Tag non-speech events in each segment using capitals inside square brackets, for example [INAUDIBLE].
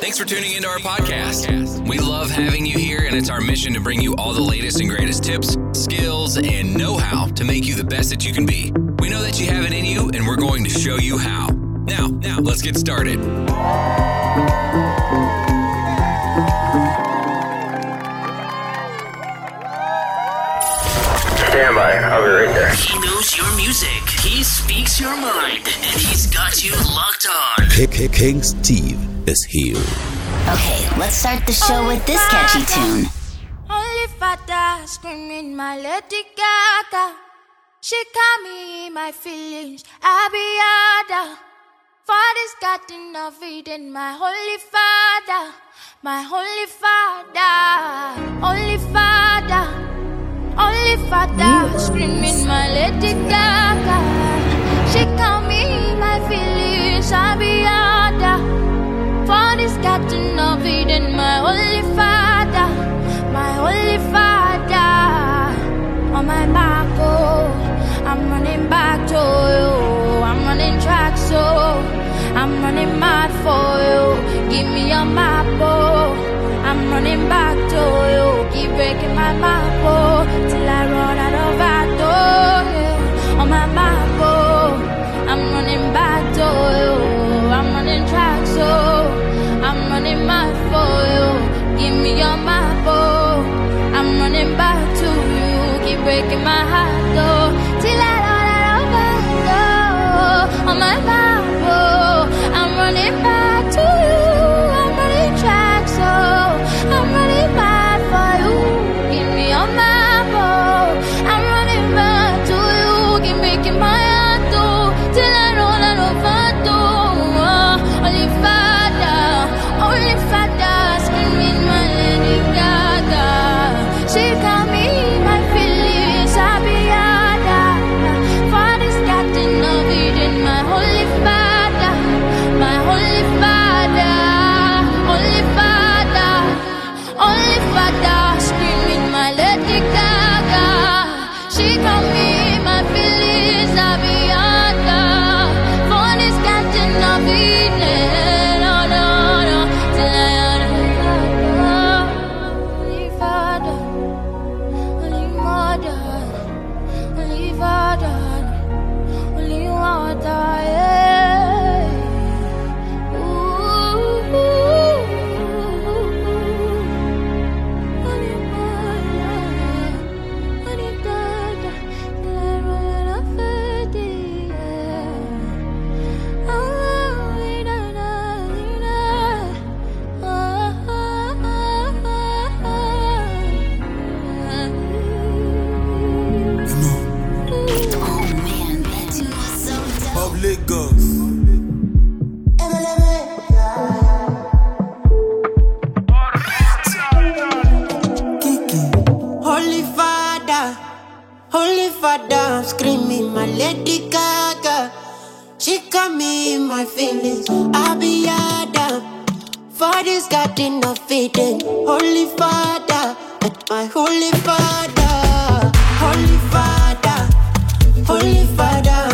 Thanks for tuning into our podcast. We love having you here, and it's our mission to bring you all the latest and greatest tips, skills, and know how to make you the best that you can be. We know that you have it in you, and we're going to show you how. Now, now, let's get started. Stand by. I'll be right there. He knows your music. He speaks your mind, and he's got you locked on. King, King Steve is here. Okay, let's start the show with this catchy tune. Only father screaming my Lady Gaga. She caught me in my feelings. I be other. Father's got enough eating my holy father. My holy father. Only father. Only father screaming my Lady Gaga. She caught me in my feelings. I be other. Father's got enough eating my holy father. My holy father. On my back, oh, I'm running back to you. I'm running track, so oh, I'm running mad for you. Give me your map, oh. I'm running back to you. Keep breaking my map, oh, breaking my heart, though, till I of battle. On my oh, Lady Gaga. She got me in my feelings. I be Adam. Father's got enough feeding. Holy Father, my Holy Father, Holy Father, Holy Father,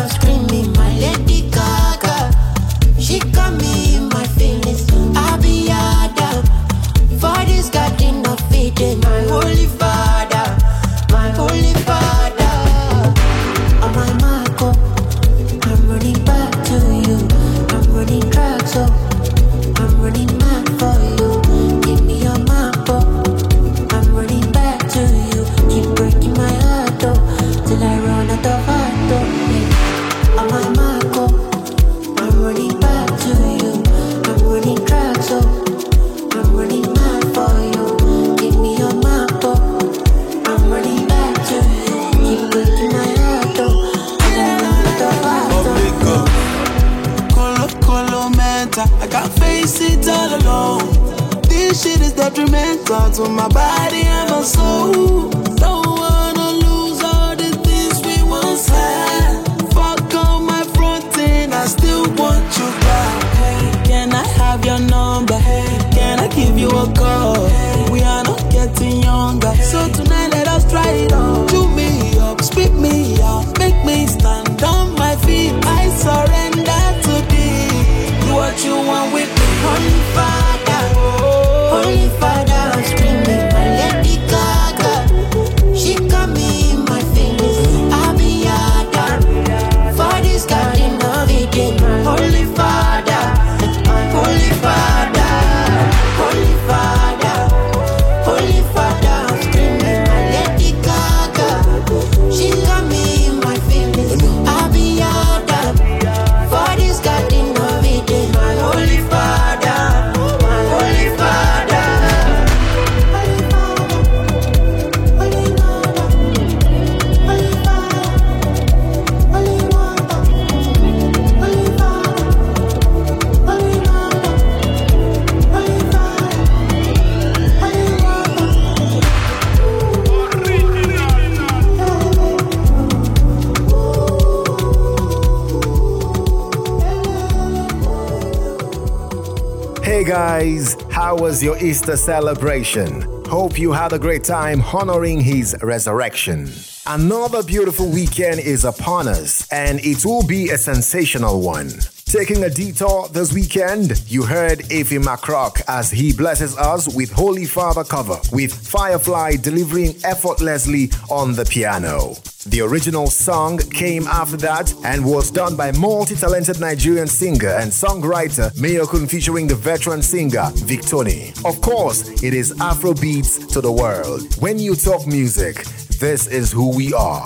guys, how was your Easter celebration? Hope you had a great time honoring his resurrection. Another beautiful weekend is upon us, and it will be a sensational one. Taking a detour this weekend, you heard Efi McCrock as he blesses us with Holy Father cover, with Firefly delivering effortlessly on the piano. The original song came after that and was done by multi-talented Nigerian singer and songwriter Mayokun featuring the veteran singer Victony. Of course, it is Afro beats to the world. When you talk music, this is who we are.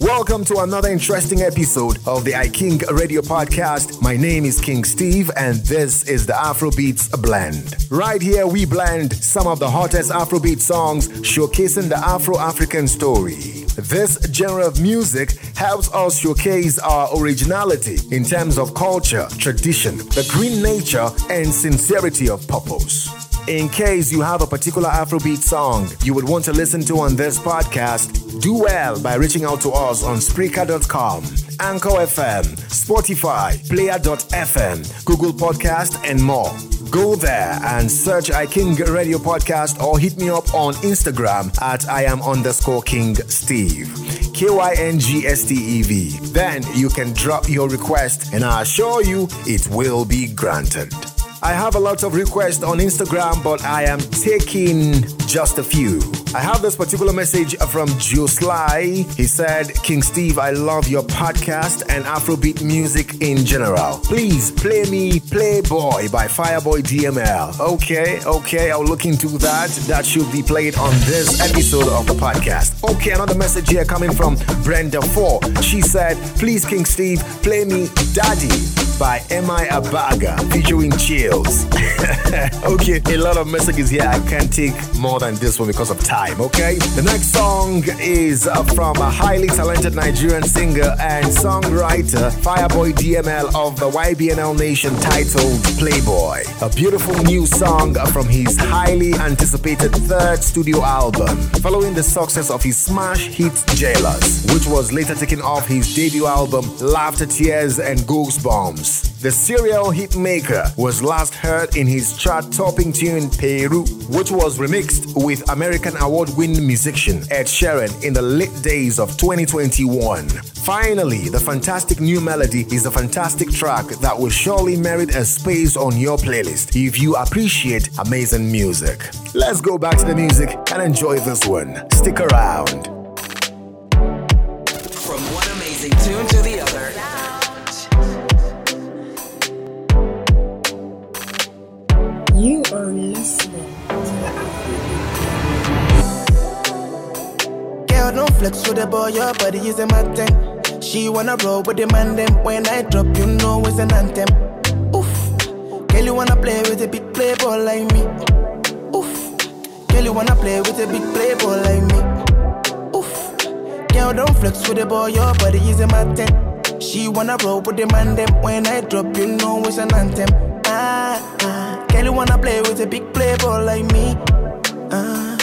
Welcome to another interesting episode of the iKing Radio Podcast. My name is King Steve, and this is the Afrobeats Blend. Right here, we blend some of the hottest Afrobeat songs showcasing the Afro African story. This genre of music helps us showcase our originality in terms of culture, tradition, the green nature, and sincerity of purpose. In case you have a particular Afrobeat song you would want to listen to on this podcast, do well by reaching out to us on Spreaker.com, Anchor FM, Spotify, Player.fm, Google Podcast, and more. Go there and search I King Radio Podcast or hit me up on Instagram at I am underscore King Steve. K Y N G S T E V. Then you can drop your request and I assure you it will be granted. I have a lot of requests on Instagram, but I am taking just a few. I have this particular message from Sly. He said, King Steve, I love your podcast and Afrobeat music in general. Please play me Playboy by Fireboy DML. Okay, okay, I'll look into that. That should be played on this episode of the podcast. Okay, another message here coming from Brenda 4. She said, Please, King Steve, play me Daddy by M.I. Abaga featuring Chills. [LAUGHS] okay, a lot of messages here. I can't take more than this one because of time, okay? The next song is from a highly talented Nigerian singer and songwriter, Fireboy DML of the YBNL Nation titled Playboy. A beautiful new song from his highly anticipated third studio album, following the success of his smash hit Jealous, which was later taken off his debut album Laughter, Tears, and Goosebumps. The serial hitmaker was last heard in his chart topping tune Peru, which was remixed with American award winning musician Ed Sheeran in the late days of 2021. Finally, the fantastic new melody is a fantastic track that will surely merit a space on your playlist if you appreciate amazing music. Let's go back to the music and enjoy this one. Stick around. From one amazing tune to flex with the boy, your body is a mountain. She wanna roll with the man them. When I drop, you know it's an anthem. Oof, girl, you wanna play with a big playboy like me. Oof, girl, you wanna play with a big playboy like me. Oof, girl, don't flex with the boy, your body is a mountain. She wanna roll with the man them. When I drop, you know it's an anthem. Ah, ah. Girl, you wanna play with a big playboy like me. Uh,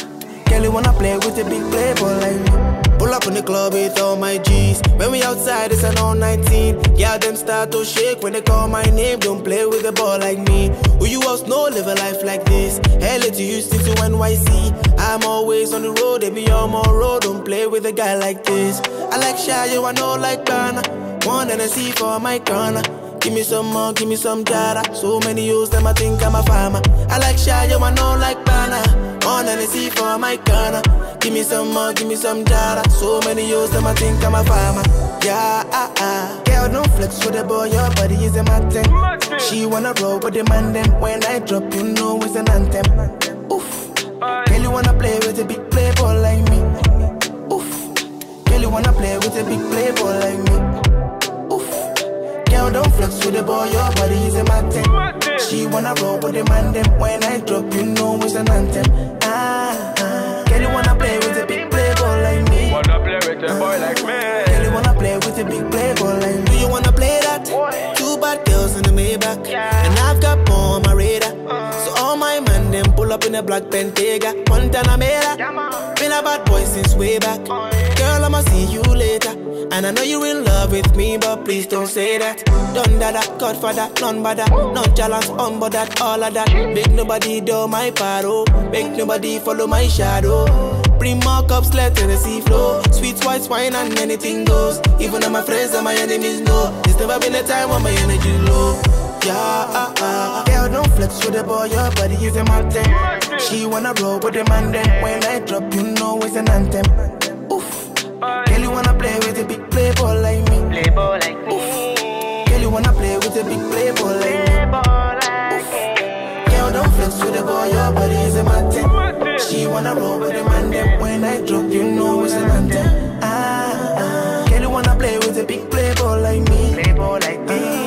girl, you wanna play with a big playboy like me. Pull up in the club with all my G's. When we outside, it's an all 19. Yeah, them start to shake when they call my name. Don't play with a ball like me. Who you else know live a life like this? LA to Houston to NYC. I'm always on the road, they be on my road. Don't play with a guy like this. I like shy, you I know like Ghana. One and a C for my corner. Give me some more, give me some jara. So many use them, I think I'm a farmer. I like shy, you I know like banana. On see for my corner. Give me some more, give me some jara. So many use them, I think I'm a farmer. Yeah, ah, ah. Girl, don't flex with the boy, your body is a mountain. She wanna roll with the man, then when I drop, you know it's an anthem. Oof. Girl, you wanna play with a big playboy like me. Oof. Girl, you wanna play with a big playboy like me. Don't flex with the boy, your body is a mountain. She wanna roll with the man, them when I drop, you know it's an anthem. Ah, ah. Girl, you wanna play with a big playboy like me. Wanna play with a boy like me? Girl, you wanna play with a big playboy like me. Do you wanna play that? Two bad girls in the Maybach, and I've got more on my radar. So all my men them pull up in a black Bentayga, Guantanamera. Been a bad boy since way back. Girl, I'ma see you. And I know you're in love with me, but please don't say that. Done that, Godfather, none that. Not jealous, on but that, all of that. Make nobody do my paro. Make nobody follow my shadow. Bring more cups, let Tennessee flow. Sweet white wine and anything goes. Even though my friends and my enemies know. There's never been a time when my energy low. Yeah, uh, uh. Girl, don't flex with the boy, your body is a mountain. She wanna roll with the man then. When I drop, you know it's an anthem. Girl, you wanna play with a big play ball like me. Play ball like me. Oof. Girl, you wanna play with a big play ball like me. Oof. Girl, don't flex with the boy, your body is a mountain. She wanna roll with the man then. When I drop, you know it's an anthem. Ah, ah. Girl, you wanna play with a big play ball like me. Play ball like me. Ah.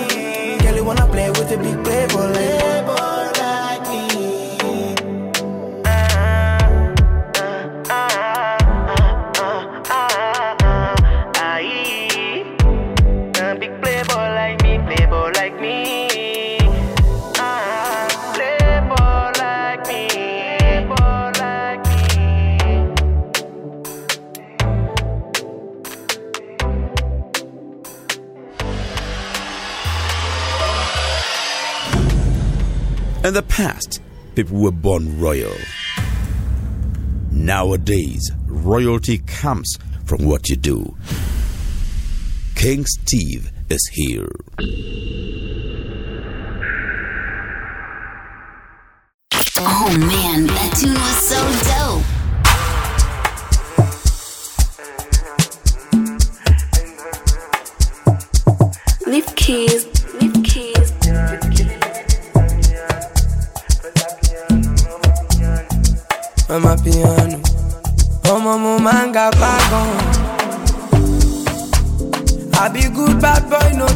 In the past, people were born royal. Nowadays, royalty comes from what you do. King Steve is here. Oh man, that tune was so.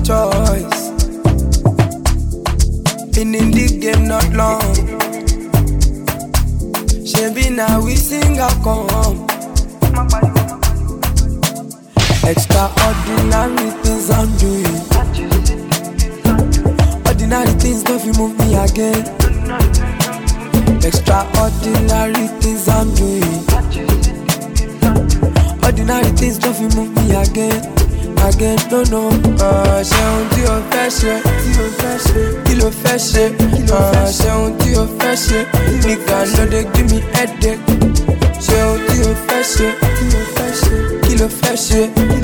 Choice. Been in the game not long. Shebi na we sing a come. Extraordinary things I'm doing. Ordinary things don't move me again. Extraordinary things I'm doing. Ordinary things don't move me again. Again, no, no. Uh, ṣe ohun tí o fẹ́ ṣe. Kí ló fẹ́ ṣe? Uh, ṣe ohun tí o fẹ́ ṣe. Nìkan no dey give me headache. Ṣe ohun tí o fẹ́ ṣe. Kí ló fẹ́ ṣe?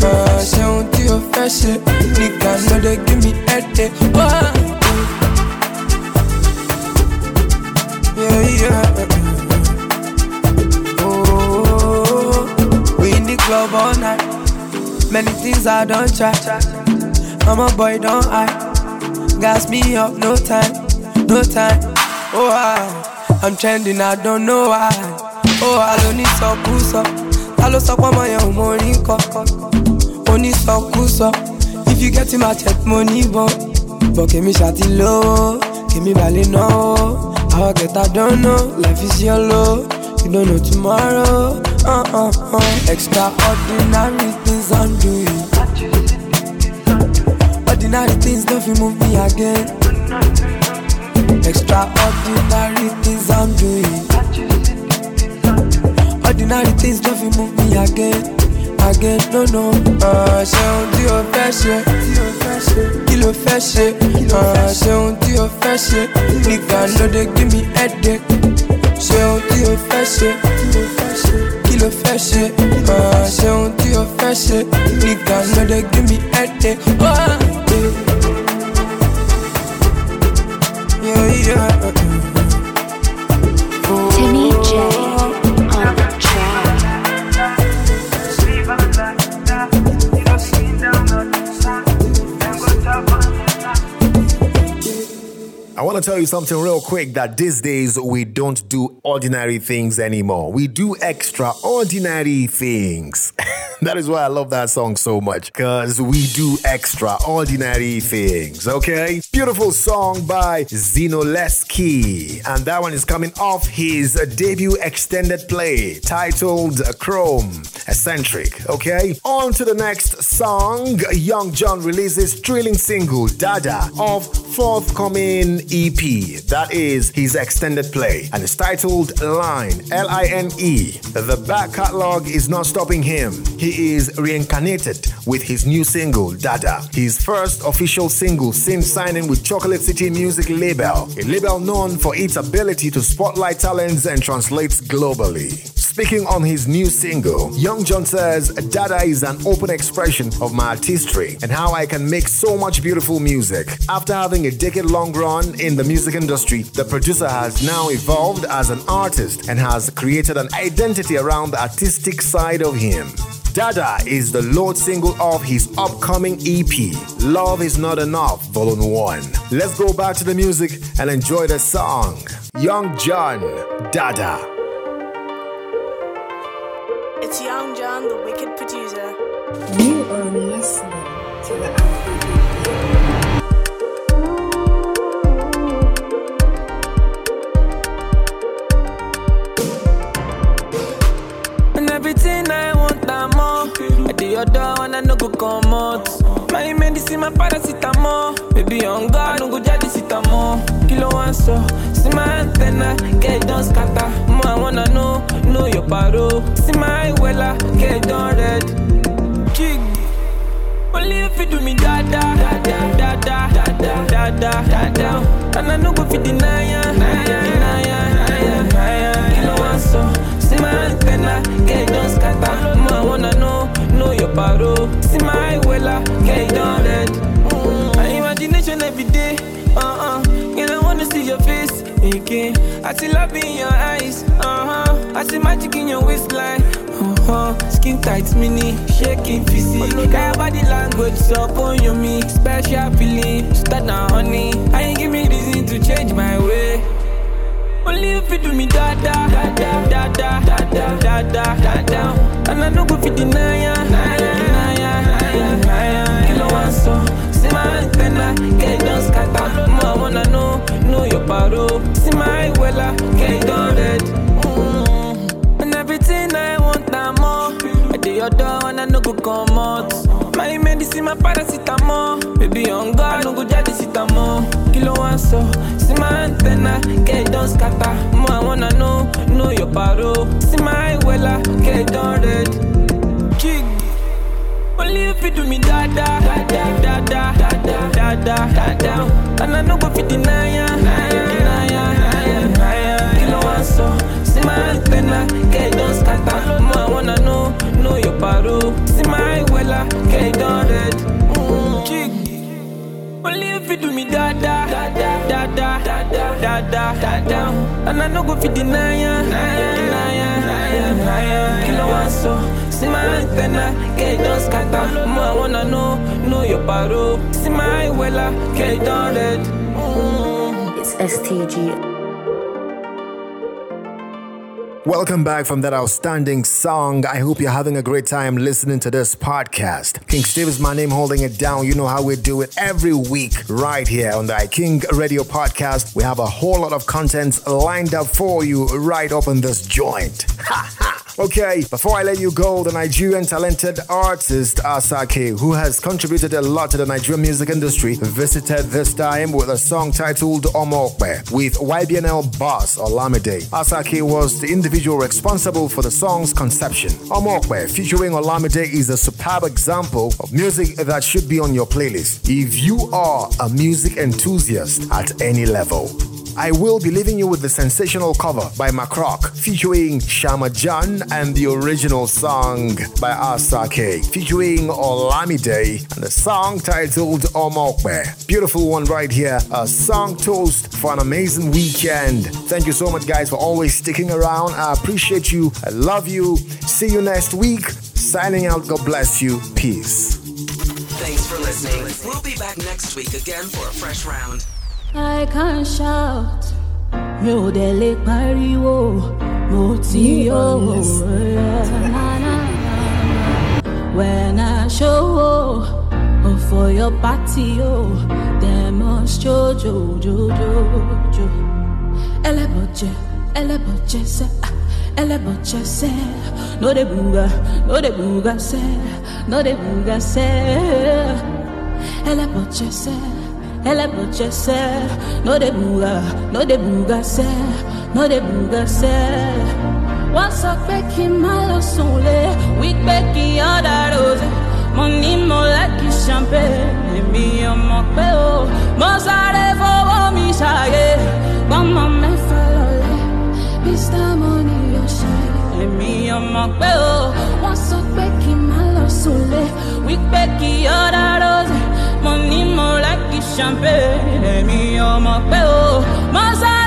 Uh, ṣe ohun tí o fẹ́ ṣe. Nìkan no dey give me headache. Yeah, yeah. Oh, we in the club all night. Many things I don't try. I'm a boy, don't I? Gas me up, no time, no time. Oh, I, I'm trending, I don't know why. Oh, I don't need some push up. I lost up on my own money, Only some push up. If you get in my check money, but but give me shawty low, give me valley no. How I get I don't know. Life is yellow, you don't know tomorrow. Uh uh uh. Extraordinary things I'm doing. Ordinary things don't move me again. Extraordinary things I'm doing. Ordinary things don't move me again. Again, no, no. Uh, ṣe ohun tí o fẹ́ ṣe. Kí ló fẹ́ ṣe? Uh, ṣe ohun tí o fẹ́ ṣe. Nìkan ló dé give me headache. Ṣe ohun tí o fẹ́ ṣe. Kí ló fẹ́ ṣe? Uh, tí o fẹ́ ṣe. Nìkan ló dé give me headache. To tell you something real quick that these days we don't do ordinary things anymore. We do extraordinary things. [LAUGHS] [LAUGHS] that is why I love that song so much, because we do extraordinary things, okay? Beautiful song by Zinoleesky, and that one is coming off his debut extended play titled Chrome Eccentric, okay? On to the next song. Young Jonn releases thrilling single Dada of forthcoming EP. That is his extended play, and it's titled Line, L I N E. The back catalog is not stopping him. He is reincarnated with his new single, Dada, his first official single since signing with Chocolate City Music Label, a label known for its ability to spotlight talents and translate globally. Speaking on his new single, Young Jonn says, Dada is an open expression of my artistry and how I can make so much beautiful music. After having a decade long run in the music industry, the producer has now evolved as an artist and has created an identity around the artistic side of him. Dada is the Lord single of his upcoming EP, Love Is Not Enough, Volume 1. Let's go back to the music and enjoy the song. Young Jonn, Dada. Your door and I no go come out. My medicine, my paracetamol. Baby, on God, no go jadi sitamo. Kilo one so. See my antenna, get it done scatter. More I wanna know, know your paro. See my wella, get it done red. Jig. Only if you do me da da da da da da da da da da. And I no go fit deny ya, deny deny ya, one. See my antenna, get it done scatter. I wanna know, know your paro. See my wella, get it done red. Mm. My imagination every day, uh uh. And I wanna see your face again. I see love in your eyes, uh huh. I see magic in your waistline. Uh-huh. Skin tight, mini, shaking physique. Got your body language, so on you me. Special feeling, start now, honey. I ain't give me reason to change my way. Only if you do me da da da da da da da da da da. And I no go fit deny ya, deny ya, deny ya, ya. Kilo one so, see my antenna, get done scatter. More wanna know, know your paro. See my wella, get done red. Mm. And everything I want, I'm more. Do your door and I no go come out. My medicine, my paracetamol. Baby, on God, no go jadi sitamo. Kilo one so, see my antenna, get it done scatter. More I wanna know, know your paro. See my wella, get it done red. Jig. Only if you do me da da da da da da da da da da. And I no go fit deny ya, deny deny. Kilo one see my antenna, get it done scatter. More I wanna know, know your paro. See my wella, get it If you do me da da da da da da da da da. And I no go fit deny ya, deny ya, antenna, get it done scatter. More I wanna know, know your paro. See my wella, get. Mm. It's STG. Welcome back from that outstanding song. I hope you're having a great time listening to this podcast. King Steve is my name, holding it down. You know how we do it every week right here on the King Radio podcast. We have a whole lot of content lined up for you right up in this joint. [LAUGHS] Ha ha! Okay, before I let you go, the Nigerian talented artist Asake, who has contributed a lot to the Nigerian music industry, visited this time with a song titled Omo Ope with YBNL boss Olamide. Asake was the individual responsible for the song's conception. Omo Ope featuring Olamide is a superb example of music that should be on your playlist if you are a music enthusiast at any level. I will be leaving you with the sensational cover by Macroc featuring Shama Jan and the original song by Asake featuring Olamide and the song titled Omo Ope. Beautiful one right here. A song toast for an amazing weekend. Thank you so much guys for always sticking around. I appreciate you. I love you. See you next week. Signing out. God bless you. Peace. Thanks for listening. We'll be back next week again for a fresh round. I can shout. Mi ò pariwo. Mo when I show oh, for your patio dem must jojojojojo ẹlẹ́bọ̀jẹ̀ ẹlẹ́bọ̀jẹ̀ sẹ́. Ah, ẹlẹ́bọ̀jẹ̀ sẹ́. No dey buga no dey buga sẹ́. No dey buga sẹ́. Ẹlẹ́bọ̀jẹ̀ sẹ́ se, eleboche se, no de buga, no de buga se, no de buga se. má lọ sùn lé wípé kí ọ̀dà rose mo ní mo champagne. Èmi ọmọ pé o mo mi ṣàyè gbọ́mọ mẹ́fà lọ́lẹ̀ mr money yóò ṣe èmi ọmọ pé o wọ́n sọ pé kí n má lọ sùn lé wípé kí ọ̀dà rose mo mo lẹ́kì champagne èmi ọmọ pé o mo sáré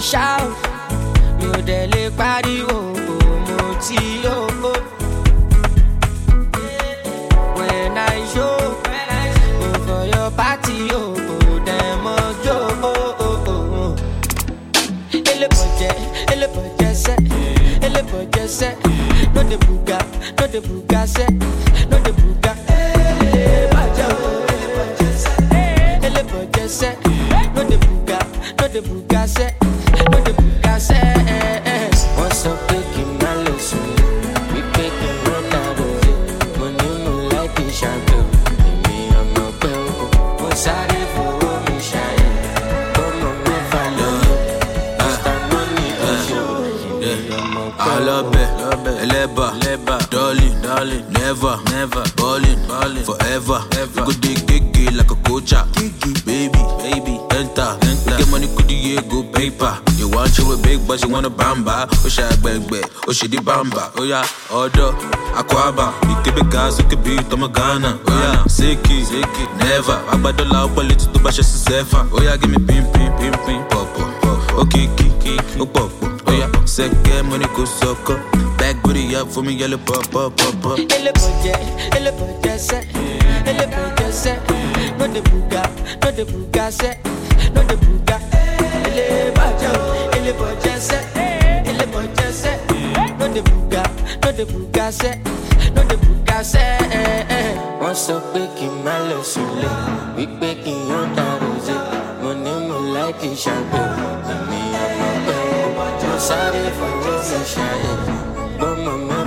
shout no dey never, never, ballin', forever. You go dey gege like a coacher, baby, baby, enter. You get money, could you go paper? You want you with big, but you wanna bamba. Oh, o ṣe agbẹ̀gbẹ̀, o oh, ṣe di bamba. O ya ọ̀dọ̀, akwaba, ìkébé gas, bí tọmọ Ghana. O ya seki, never. Agbadọ́ la ó pẹ̀lú tó bá ṣe sí sẹ́fà. O ya give me pin pin pin pin pọ̀pọ̀. O oh, kìkì, ó pọ̀pọ̀. O ya sẹ́kẹ̀ money kò sọ̀kọ̀. Back booty up for me, yellow pop pop pop pop. elébọ̀jẹ̀ sẹ́ no dey buga no dey buga sẹ́ no dey buga. elébọ̀jẹ̀ o elébọ̀jẹ̀ sẹ́ elébọ̀jẹ̀ sẹ́ no dey buga no dey buga sẹ́ no dey buga sẹ́. sọ pé kí n má lọ sílé. Wípé kí n yán dàrú sí mo ní mo láì like Ishago. Me, I'm a sorry for what you na na na